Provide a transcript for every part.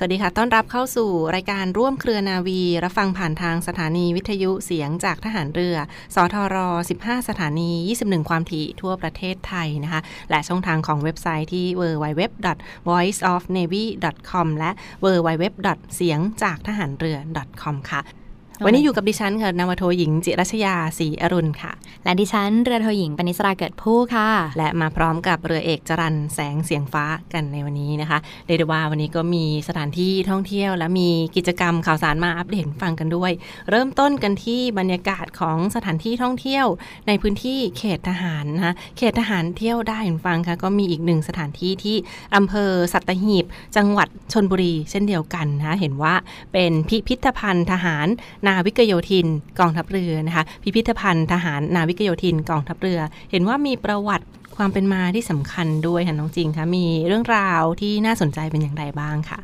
สวัสดีค่ะ ต้อนรับเข้าสู่รายการร่วมเครือนาวี รับฟังผ่านทางสถานีวิทยุเสียงจากทหารเรือ สทร 15 สถานี 21 ความถี่ทั่วประเทศไทยนะคะ และช่องทางของเว็บไซต์ที่ www.voiceofnavy.com และ www. เสียงจากทหารเรือ .com ค่ะ วันนี้อยู่กับดิฉันค่ะนาวโทหญิง จิรัชยาศรีอรุณค่ะ และดิฉันเรือโทหญิงปณิสราเกิดผู้ค่ะ และมาพร้อมกับเรือเอกจรันแสงเสียงฟ้ากันในวันนี้นะคะเรียกได้ว่าวันนี้ก็มีสถานที่ท่องเที่ยว และมีกิจกรรมข่าวสารมาอัปเดตฟังกันด้วย เริ่มต้นกันที่บรรยากาศของสถานที่ท่องเที่ยว ในพื้นที่เขตทหารนะคะเขตทหารเที่ยวได้ฟังค่ะก็มีอีกหนึ่งสถานที่ที่อำเภอสัตหีบ จังหวัดชนบุรีเช่นเดียวกันนะคะเห็นว่าเป็นพิพิธภัณฑ์ทหารนาวิกโยธินกองทัพเรือนะคะ พิพิธภัณฑ์ทหารนาวิกโยธินกองทัพเรือ เห็นว่ามีประวัติความเป็นมาที่สำคัญด้วยค่ะน้องจริงคะมีเรื่องราวที่น่าสนใจเป็นอย่างไรบ้างค่ะ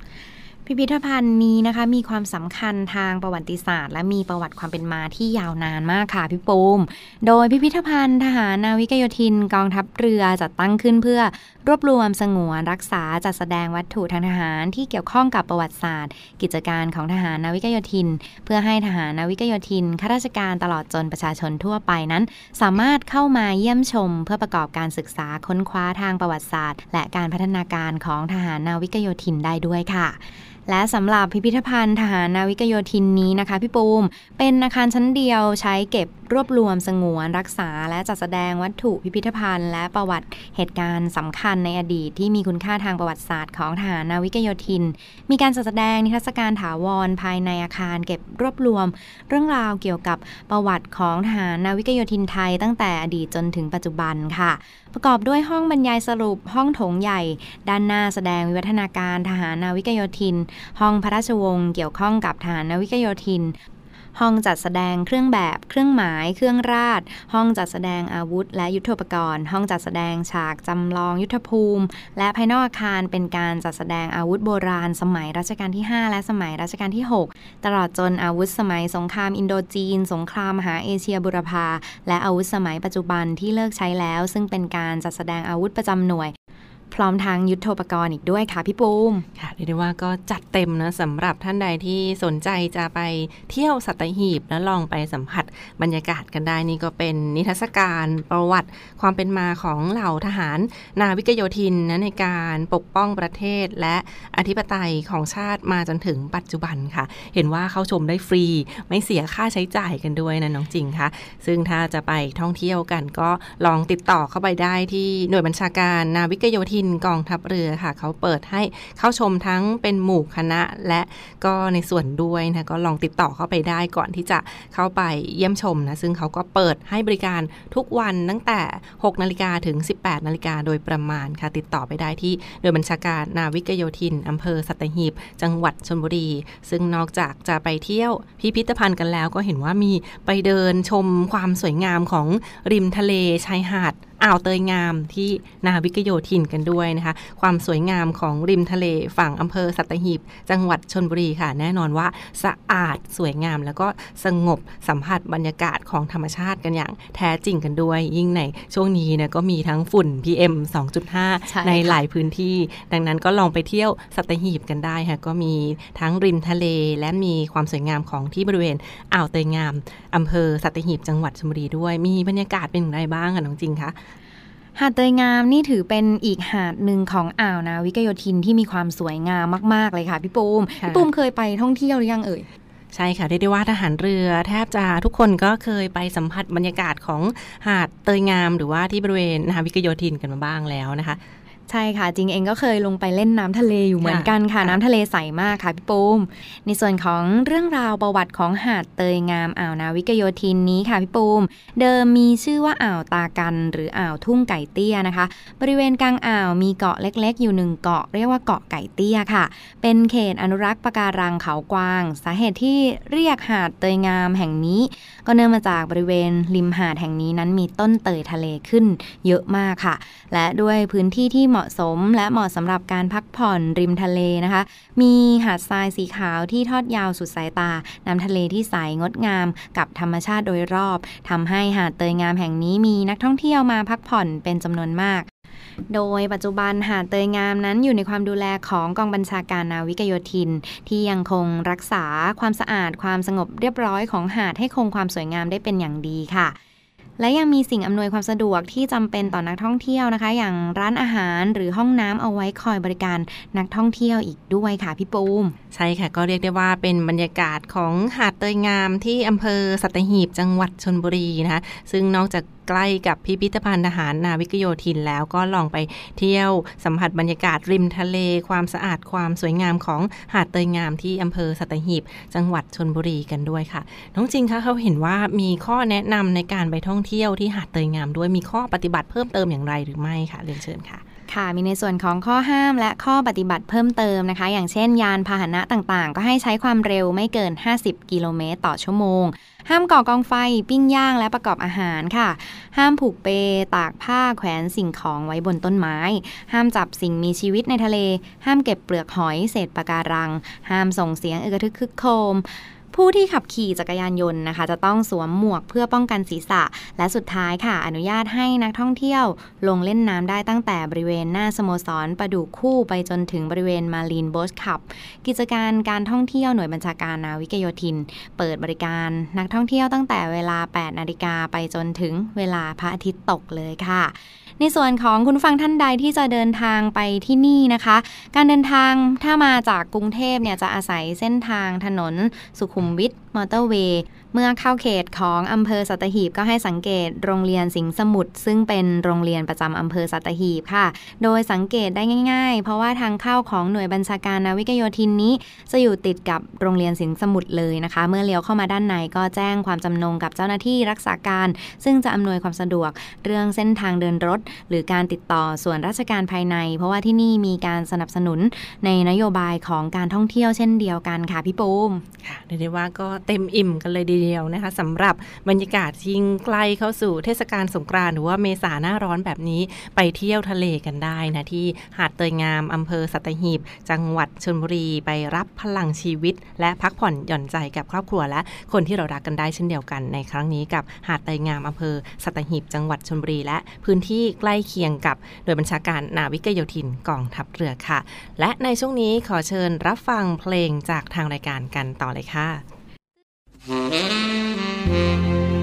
พิพิธภัณฑ์นี้นะคะ มีความสำคัญทางประวัติศาสตร์ และมีประวัติความเป็นมาที่ยาวนานมากค่ะพี่ปูม โดยพิพิธภัณฑ์ทหารนาวิกโยธินกองทัพเรือจัดตั้งขึ้นเพื่อรวบรวมสงวนรักษาจัดแสดงวัตถุทางทหารที่เกี่ยวข้องกับประวัติศาสตร์ กิจการของทหารนาวิกโยธิน เพื่อให้ทหารนาวิกโยธินข้าราชการตลอดจนประชาชนทั่วไปนั้น สามารถเข้ามาเยี่ยมชม เพื่อประกอบการศึกษาค้นคว้าทางประวัติศาสตร์ และการพัฒนาการของทหารนาวิกโยธินได้ด้วยค่ะ และสำหรับพิพิธภัณฑ์ทหารนาวิกโยธินนี้นะคะ พี่ปูม เป็นอาคารชั้นเดียวใช้เก็บรวบรวมสงวน รักษา และจัดแสดงวัตถุพิพิธภัณฑ์ และประวัติเหตุการณ์สำคัญในอดีตที่มีคุณค่าทางประวัติศาสตร์ของทหารนาวิกโยธิน มีการจัดแสดงนิทรรศการถาวรภายในอาคาร เก็บรวบรวม เรื่องราวเกี่ยวกับประวัติของทหารนาวิกโยธินไทยตั้งแต่อดีตจนถึงปัจจุบันค่ะ ประกอบด้วยห้องบรรยายสรุปห้องโถงใหญ่ ด้านหน้าแสดงวิวัฒนาการทหารนาวิกโยธิน ห้องพระราชวงศ์เกี่ยวข้องกับทหารนาวิกโยธิน ห้องจัดแสดงเครื่องแบบ เครื่องหมาย เครื่องราช ห้องจัดแสดงอาวุธ และยุทโธปกรณ์ ห้องจัดแสดงฉากจำลองยุทธภูมิ และภายนอกอาคารเป็นการจัดแสดงอาวุธโบราณ สมัยรัชกาลที่ 5 และสมัยรัชกาลที่ 6 ตลอดจนอาวุธสมัยสงครามอินโดจีน สงครามมหาเอเชียบุรพาและอาวุธสมัยปัจจุบันที่เลิกใช้แล้ว ซึ่งเป็นการจัดแสดงอาวุธประจำหน่วย พร้อมทางยุทโธปกรณ์อีกด้วยค่ะพี่ปูมค่ะเรียกได้ว่าก็จัดเต็มนะสำหรับท่านใดที่สนใจจะไปเที่ยวสัตหีบแล้วลองไปสัมผัสบรรยากาศกันได้นี่ก็เป็นนิทรรศการประวัติความเป็นมาของเหล่าทหาร นาวิกโยธินนะในการปกป้องประเทศและอธิปไตยของชาติมาจนถึงปัจจุบันค่ะ เห็นว่าเข้าชมได้ฟรี ไม่เสียค่าใช้จ่ายกันด้วยนะน้องจริงค่ะซึ่งถ้าจะไปท่องเที่ยวกันก็ลองติดต่อเข้าไปได้ที่หน่วยบัญชาการนาวิกโยธินกองทัพเรือค่ะ เขาเปิดให้เข้าชมทั้งเป็นหมู่คณะและก็ในส่วนด้วยนะก็ลองติดต่อเข้าไปได้ก่อนที่จะเข้าไปเยี่ยมชมนะ ซึ่งเขาก็เปิดให้บริการทุกวันตั้งแต่ 6 นาฬิกาถึง 18 นาฬิกาโดยประมาณค่ะ ติดต่อไปได้ที่หน่วยบัญชาการนาวิกโยธินอำเภอสัตหีบ จังหวัดชลบุรี ซึ่งนอกจากจะไปเที่ยวพิพิธภัณฑ์กันแล้วก็เห็นว่ามีไปเดินชมความสวยงามของริมทะเลชายหาด อ่าวเตยงามที่นาวิกโยธินกันด้วยนะคะ ความสวยงามของริมทะเลฝั่งอำเภอสัตหีบ จังหวัดชนบุรีค่ะ แน่นอนว่าสะอาดสวยงาม แล้วก็สงบสัมผัสบรรยากาศของธรรมชาติกันอย่างแท้จริงกันด้วย ยิ่งในช่วงนี้เนี่ยก็มีทั้งฝุ่น PM 2.5ใช่ในค่ะหลายพื้นที่ ดังนั้นก็ลองไปเที่ยวสัตหีบกันได้ค่ะก็มีทั้งริมทะเลและมีความสวยงามของที่บริเวณอ่าวเตยงามอำเภอสัตหีบจังหวัดชลบุรีด้วย มีบรรยากาศเป็นอย่างไรบ้างคะน้องจริงคะ หาดเตยงามนี่ถือเป็นอีกหาดหนึ่งของอ่าวนาวิกโยธินที่มีความสวยงามมาก ๆ เลยค่ะพี่ปูมค่ะพี่ปูมเคยไปท่องเที่ยวหรือยังเอ่ยใช่ค่ะเรียกได้ว่าทหารเรือแทบจะทุกคนก็เคยไปสัมผัสบรรยากาศของหาดเตยงาม หรือว่าที่บริเวณนาวิกโยธินกันมาบ้างแล้วนะคะ ใช่ค่ะ จริงเองก็เคยลงไปเล่นน้ำทะเลอยู่เหมือนกันค่ะค่ะน้ำทะเลใสมากค่ะพี่ปูม ในส่วนของเรื่องราวประวัติของหาดเตยงามอ่าวนาวิกโยธินนี้ค่ะพี่ปูม เดิมมีชื่อว่าอ่าวตากัน หรืออ่าวทุ่งไก่เตี้ยนะคะ บริเวณกลางอ่าวมีเกาะเล็กๆ อยู่หนึ่งเกาะเรียกว่าเกาะไก่เตี้ยค่ะ เป็นเขตอนุรักษ์ปะการังเขากวาง สาเหตุที่เรียกหาดเตยงามแห่งนี้ ก็เนื่องมาจากบริเวณริมหาดแห่งนี้นั้นมีต้นเตยทะเลขึ้น เยอะมากค่ะ และด้วยพื้นที่ที่เหมาะสม และเหมาะสำหรับการพักผ่อนริมทะเลนะคะ มีหาดทรายสีขาวที่ทอดยาวสุดสายตา น้ำทะเลที่ใสงดงามกับธรรมชาติโดยรอบทำให้หาดเตยงามแห่งนี้มีนักท่องเที่ยวมาพักผ่อนเป็นจำนวนมากโดยปัจจุบันหาดเตยงามนั้นอยู่ในความดูแลของกองบัญชาการนาวิกโยธิน ที่ยังคงรักษาความสะอาดความสงบเรียบร้อยของหาดให้คงความสวยงามได้เป็นอย่างดีค่ะ และยังมีสิ่งอำนวยความสะดวกที่จำเป็นต่อนักท่องเที่ยวนะคะ อย่างร้านอาหารหรือห้องน้ำเอาไว้คอยบริการนักท่องเที่ยวอีกด้วยค่ะพี่ปูม ใช่ค่ะก็เรียกได้ว่าเป็นบรรยากาศของหาดเตยงามที่อำเภอสัตหีบจังหวัดชนบุรีนะคะซึ่งนอกจากใกล้กับพิพิธภัณฑ์ทหารนาวิกโยธินแล้วก็ลองไปเที่ยวสัมผัสบรรยากาศริมทะเล ความสะอาดความสวยงามของหาดเตยงามที่อำเภอสัตหีบ จังหวัดชนบุรีกันด้วยค่ะ น้องจริงคะเขาเห็นว่ามีข้อแนะนำในการไปท่องเที่ยวที่หาดเตยงามด้วยมีข้อปฏิบัติเพิ่มเติมอย่างไรหรือไม่คะเรียนเชิญค่ะ ค่ะมีในส่วนของข้อห้ามและข้อปฏิบัติเพิ่มเติมนะคะ อย่างเช่น ยานพาหนะต่างๆ ก็ให้ใช้ความเร็วไม่เกิน 50 กิโลเมตรต่อชั่วโมง ห้ามก่อกองไฟ ปิ้งย่างและประกอบอาหารค่ะ ห้ามผูกเปตากผ้าแขวนสิ่งของไว้บนต้นไม้ ห้ามจับสิ่งมีชีวิตในทะเล ห้ามเก็บเปลือกหอยเศษปะการัง ห้ามส่งเสียงอึกระทึกคึกโครม ผู้ที่ขับขี่จักรยานยนต์นะคะ จะต้องสวมหมวกเพื่อป้องกันศีรษะ และสุดท้ายค่ะ อนุญาตให้นักท่องเที่ยว ลงเล่นน้ำได้ตั้งแต่บริเวณหน้าสโมสรประดูคู่ไปจนถึงบริเวณมารีนโบสคับ กิจการการท่องเที่ยวหน่วยบัญชาการนาวิกโยธิน เปิดบริการนักท่องเที่ยวตั้งแต่เวลา 8 นาฬิกาไปจนถึงเวลาพระอาทิตย์ตกเลยค่ะ ในส่วนของคุณฟังท่านใดที่จะเดินทางไปที่นี่นะคะ การเดินทางถ้ามาจากกรุงเทพเนี่ยจะอาศัยเส้นทางถนนสุขุมวิท มอเตอร์เวย์เมื่อเข้าเขตของอำเภอสัตหีบก็ให้สังเกตโรงเรียนสิงห์สมุทรซึ่งเป็นโรงเรียนประจำอำเภอสัตหีบค่ะ โดยสังเกตได้ง่าย ๆ เพราะว่าทางเข้าของหน่วยบัญชาการนาวิกโยธินนี้ จะอยู่ติดกับโรงเรียนสิงห์สมุทรเลยนะคะ เมื่อเลี้ยวเข้ามาด้านในก็แจ้งความจำนงกับเจ้าหน้าที่รักษาการ ซึ่งจะอำนวยความสะดวกเรื่องเส้นทางเดินรถ หรือการติดต่อส่วนราชการภายใน เพราะว่าที่นี่มีการสนับสนุนในนโยบายของการท่องเที่ยวเช่นเดียวกันค่ะพี่ปูมค่ะเรียกได้ว่าก็เต็มอิ่มกันเลยทีเดียวนะคะสำหรับบรรยากาศยิ่งใกล้เข้าสู่เทศกาลสงกรานต์หรือว่าเมษาหน้าร้อนแบบนี้ไปเที่ยวทะเลกันได้นะที่หาดเตยงามอำเภอสัตหีบ จังหวัดชลบุรีไปรับพลังชีวิต และพักผ่อนหย่อนใจกับครอบครัวและคนที่เรารักกันได้เช่นเดียวกันในครั้งนี้กับหาดเตยงามอำเภอสัตหีบ จังหวัดชลบุรี และพื้นที่ใกล้เคียงกับโดยบัญชาการนาวิกโยธินกองทัพเรือค่ะ และในช่วงนี้ขอเชิญรับฟังเพลงจากทางรายการกันต่อเลยค่ะ ห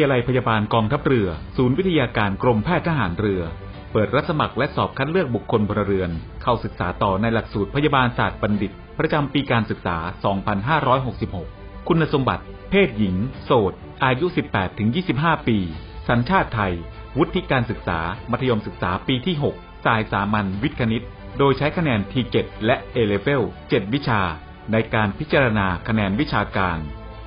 ยาลัยพยาบาลกองทัพเรือ ศูนย์วิทยาการกรมแพทย์ทหารเรือ เปิดรับสมัครและสอบคัดเลือกบุคคลพลเรือน เข้าศึกษาต่อในหลักสูตรพยาบาลศาสตร์บัณฑิต ประจำปีการศึกษา 2566 คุณสมบัติ เพศหญิง โสด อายุ 18-25 ปี สัญชาติไทย วุฒิการศึกษา มัธยมศึกษาปีที่ 6 สายสามัญวิทย์คณิต โดยใช้คะแนน T7 และ A-Level 7วิชา ในการพิจารณาคะแนนวิชาการ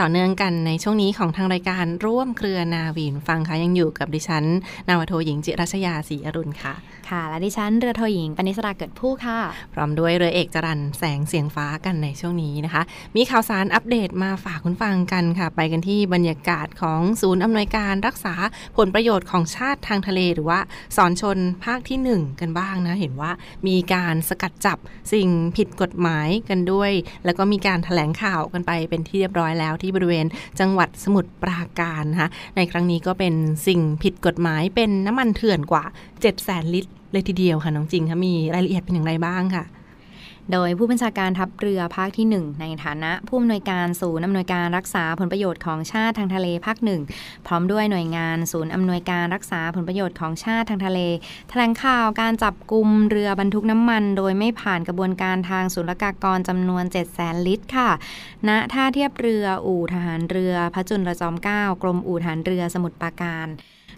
ต่อเนื่องกันในช่วงนี้ของทางรายการร่วมเครือนาวีนฟังค่ะยังอยู่กับดิฉัน นาวโทหญิงจิรัชยาศรีอรุณค่ะ ค่ะ และดิฉันเรือโทหญิงปณิสราเกิดผู้ค่ะ พร้อมด้วยเรือเอกจรันแสงเสียงฟ้ากันในช่วงนี้นะคะ มีข่าวสารอัปเดตมาฝากคุณฟังกันค่ะ ไปกันที่บรรยากาศของศูนย์อำนวยการรักษาผลประโยชน์ของชาติทางทะเล หรือว่าสอนชนภาคที่ 1 กันบ้างนะเห็นว่ามีการสกัดจับสิ่งผิดกฎหมายกันด้วย แล้วก็มีการถแถลงข่าวกันไปเป็นที่เรียบร้อยแล้วที่บริเวณจังหวัดสมุทรปราการนะคะในครั้งนี้ก็เป็นสิ่งผิดกฎหมายเป็นน้ำมันเถื่อนกว่า 7 0 0 0 0 0ลิตรเลยทีเดียวค่ะน้องจริงค่ะมีรายละเอียดเป็นอย่างไรบ้างค่ะ โดยผู้บัญชาการทัพเรือภาคที่ 1 ในฐานะผู้อำนวยการศูนย์อำนวยการรักษาผลประโยชน์ของชาติทางทะเลภาคหนึ่งพร้อมด้วยหน่วยงานศูนย์อำนวยการรักษาผลประโยชน์ของชาติทางทะเล แถลงข่าวการจับกลุ่มเรือบรรทุกน้ำมัน โดยไม่ผ่านกระบวนการทางศุลกากรจำนวน 7 0 0 0 0ลิตรค่ะ ณ ท่าเทียบเรืออู่ทหารเรือ พระจุลจอมเกล้ากรมอู่ทหารเรือสมุทรปราการ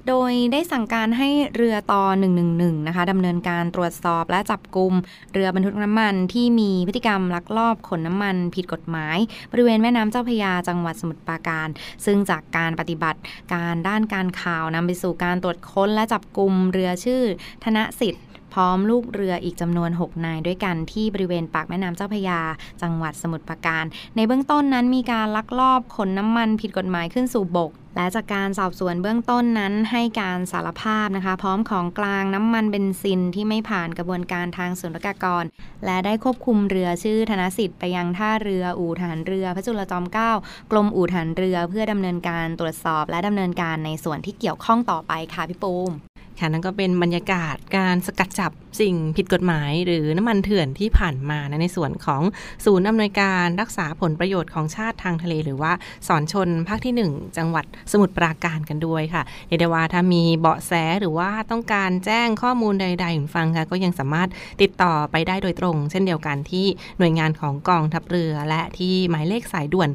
โดยได้สั่งการให้เรือต่อ 111 นะคะดำเนินการตรวจสอบและจับกลุ่มเรือบรรทุกน้ำมันที่มีพฤติกรรมลักลอบขนน้ำมันผิดกฎหมาย บริเวณแม่น้ำเจ้าพยาจังหวัดสมุทรปราการ ซึ่งจากการปฏิบัติการด้านการข่าวนำไปสู่การตรวจค้นและจับกลุ่มเรือชื่อ ธนสิทธิ์พร้อมลูกเรืออีกจำนวน 6 นายด้วยกันที่บริเวณปากแม่น้ำเจ้าพยา จังหวัดสมุทรปราการ ในเบื้องต้นนั้นมีการลักลอบขนน้ำมันผิดกฎหมายขึ้นสู่บก และจากการสอบสวนเบื้องต้นนั้นให้การสารภาพนะคะ พร้อมของกลางน้ำมันเบนซินที่ไม่ผ่านกระบวนการทางศุลกากร และได้ควบคุมเรือชื่อธนสิทธิ์ไปยังท่าเรืออู่ฐานเรือ พระจุลจอมเกล้ากรมอู่ฐานเรือเพื่อดำเนินการตรวจสอบ และดำเนินการในส่วนที่เกี่ยวข้องต่อไปค่ะพี่ปูม ค่ะนั่นก็เป็นบรรยากาศการสกัดจับสิ่งผิดกฎหมาย หรือน้ำมันเถื่อนที่ผ่านมานะในส่วนของศูนย์อำนวยการรักษาผลประโยชน์ของชาติทางทะเล หรือว่าสอนชนภาคที่ 1 จังหวัดสมุทรปราการกันด้วยค่ะเรียกได้ว่าถ้ามีเบาะแสหรือว่าต้องการแจ้งข้อมูลใดๆคุณฟังค่ะก็ยังสามารถติดต่อไปได้โดยตรง เช่นเดียวกันที่หน่วยงานของกองทัพเรือ และที่หมายเลขสายด่วน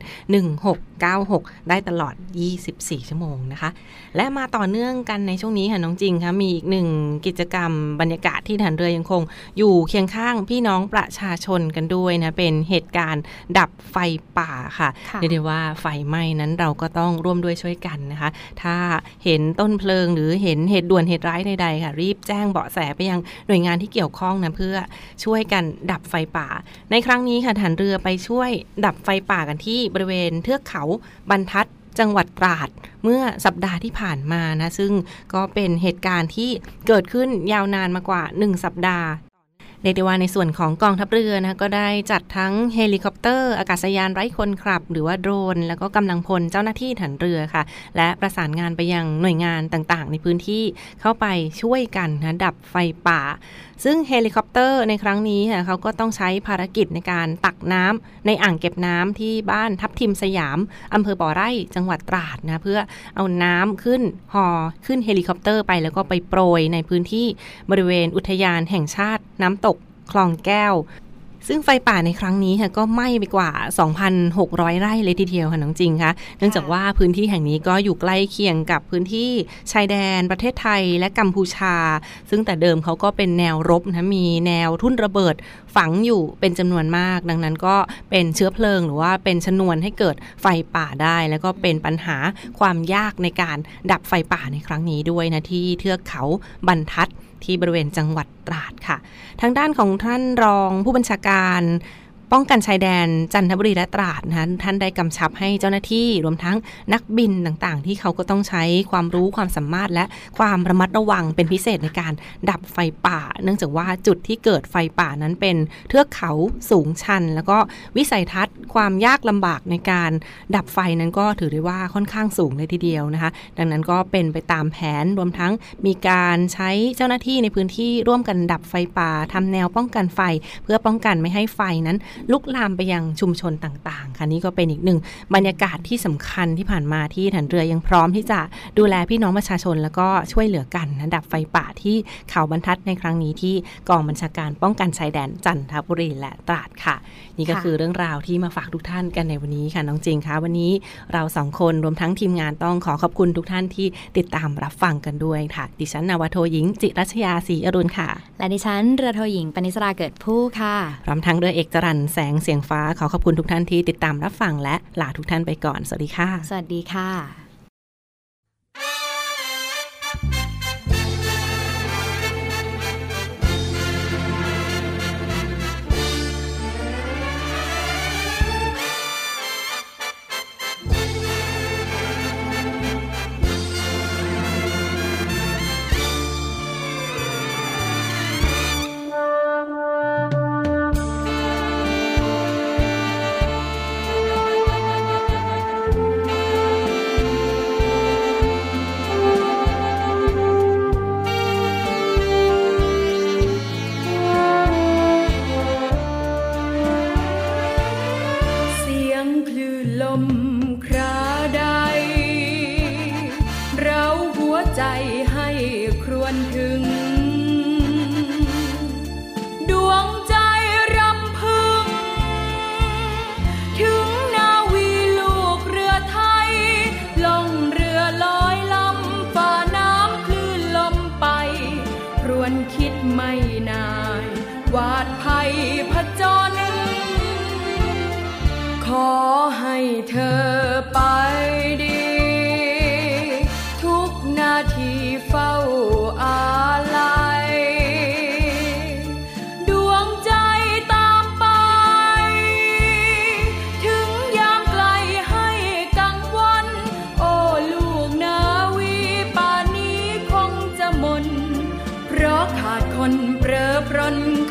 1696 ได้ตลอด 24 ชั่วโมงนะคะ และมาต่อเนื่องกันในช่วงนี้ค่ะน้องจริงค่ะมีอีกหนึ่งกิจกรรมบรรยากาศที่ฐานเรือยังคง อยู่เคียงข้างพี่น้องประชาชนกันด้วยนะ เป็นเหตุการณ์ดับไฟป่าค่ะค่ะเรียกได้ว่าไฟไหม้นั้นเราก็ต้องร่วมด้วยช่วยกันนะคะ ถ้าเห็นต้นเพลิงหรือเห็นเหตุด่วนเหตุร้ายใดๆค่ะ รีบแจ้งเบาะแสไปยังหน่วยงานที่เกี่ยวข้องนะเพื่อช่วยกันดับไฟป่า ในครั้งนี้ค่ะทหารเรือไปช่วยดับไฟป่ากันที่บริเวณเทือกเขาบรรทัด จังหวัดตราดเมื่อสัปดาห์ที่ผ่านมานะ ซึ่งก็เป็นเหตุการณ์ที่เกิดขึ้นยาวนานมากว่า 1 สัปดาห์เรียกได้ว่าในส่วนของกองทัพเรือนะก็ได้จัดทั้งเฮลิคอปเตอร์ อากาศยานไร้คนขับ หรือว่าโดรน แล้วก็กำลังพลเจ้าหน้าที่ทหารเรือค่ะ และประสานงานไปยังหน่วยงานต่างๆ ในพื้นที่เข้าไปช่วยกันนะดับไฟป่า ซึ่งเฮลิคอปเตอร์ในครั้งนี้ค่ะเขาก็ต้องใช้ภารกิจในการตักน้ำในอ่างเก็บน้ำที่บ้านทับทิมสยามอำเภอบ่อไร่จังหวัดตราดนะเพื่อเอาน้ำขึ้นหอขึ้นเฮลิคอปเตอร์ไปแล้วก็ไปโปรยในพื้นที่บริเวณอุทยานแห่งชาติน้ำตกคลองแก้ว ซึ่งไฟป่าในครั้งนี้ค่ะก็ไหม้ไปกว่า 2,600 ไร่เลยทีเดียวค่ะน้องจริงคะเนื่องจากว่าพื้นที่แห่งนี้ก็อยู่ใกล้เคียงกับพื้นที่ชายแดนประเทศไทยและกัมพูชา ซึ่งแต่เดิมเขาก็เป็นแนวรบนะมีแนวทุ่นระเบิดฝังอยู่เป็นจำนวนมาก ดังนั้นก็เป็นเชื้อเพลิงหรือว่าเป็นชนวนให้เกิดไฟป่าได้ แล้วก็เป็นปัญหาความยากในการดับไฟป่าในครั้งนี้ด้วยนะที่เทือกเขาบรรทัด ที่บริเวณจังหวัดตราดค่ะ ทางด้านของท่านรองผู้บัญชาการ ป้องกันชายแดนจันทบุรีและตราดนะคะท่านได้กำชับให้เจ้าหน้าที่รวมทั้งนักบินต่างๆ ที่เขาก็ต้องใช้ความรู้ความสามารถ และความระมัดระวังเป็นพิเศษในการดับไฟป่า เนื่องจากว่าจุดที่เกิดไฟป่านั้นเป็นเทือกเขาสูงชัน แล้วก็วิสัยทัศน์ ความยากลำบากในการดับไฟนั้นก็ถือได้ว่าค่อนข้างสูงเลยทีเดียวนะคะ ดังนั้นก็เป็นไปตามแผนรวมทั้งมีการใช้เจ้าหน้าที่ในพื้นที่ร่วมกันดับไฟป่าทำแนวป้องกันไฟ เพื่อป้องกันไม่ให้ไฟนั้นลุกลามไปยังชุมชนต่างๆ ค่ะนี่ก็เป็นอีกหนึ่งบรรยากาศที่สำคัญที่ผ่านมาที่ฐานเรือยังพร้อมที่จะดูแลพี่น้องประชาชน แล้วก็ช่วยเหลือกันนะดับไฟป่าที่เขาบรรทัดในครั้งนี้ที่กองบัญชาการป้องกันชายแดนจันทบุรีและตราดค่ะ นี่ก็ค่ะคือเรื่องราวที่มาฝากทุกท่านกันในวันนี้ค่ะน้องจริงคะวันนี้เราสองคนรวมทั้งทีมงานต้องขอขอบคุณทุกท่านที่ติดตามรับฟังกันด้วยค่ะ ดิฉันนาวาโทหญิง จิรัชยาศรีอรุณค่ะ และดิฉันเรือโทหญิงปณิสราเกิดผู้ค่ะ พร้อมทั้งเรือเอกจรันแสงเสียงฟ้าขอขอบคุณทุกท่านที่ติดตามรับฟังและลาทุกท่านไปก่อน สวัสดีค่ะ สวัสดีค่ะ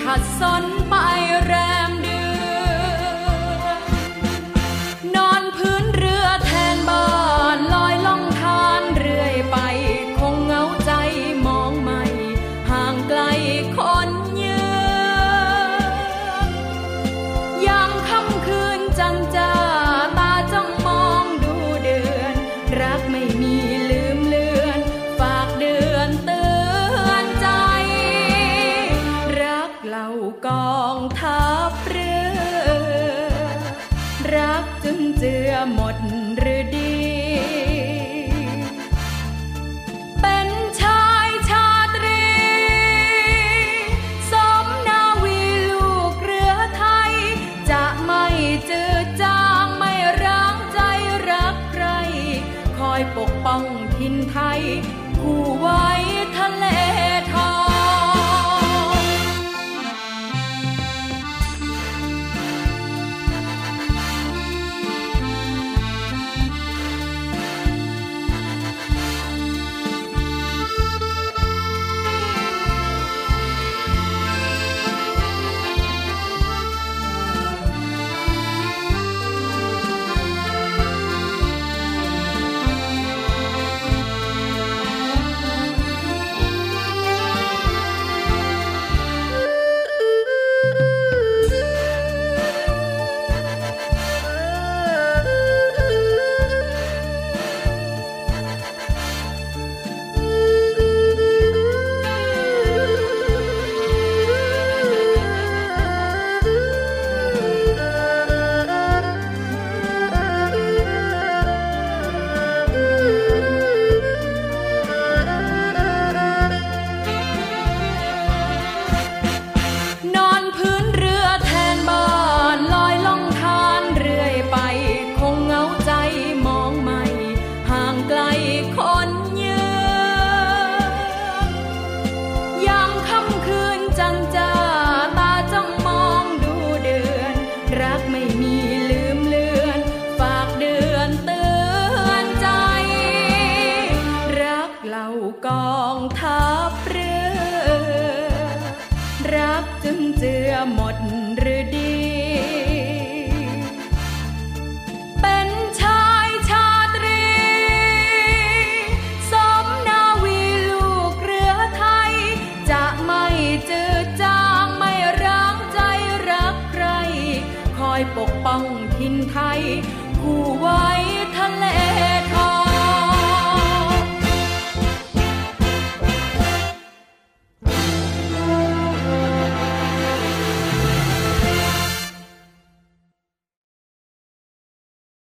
ขัดสนไปแรม อ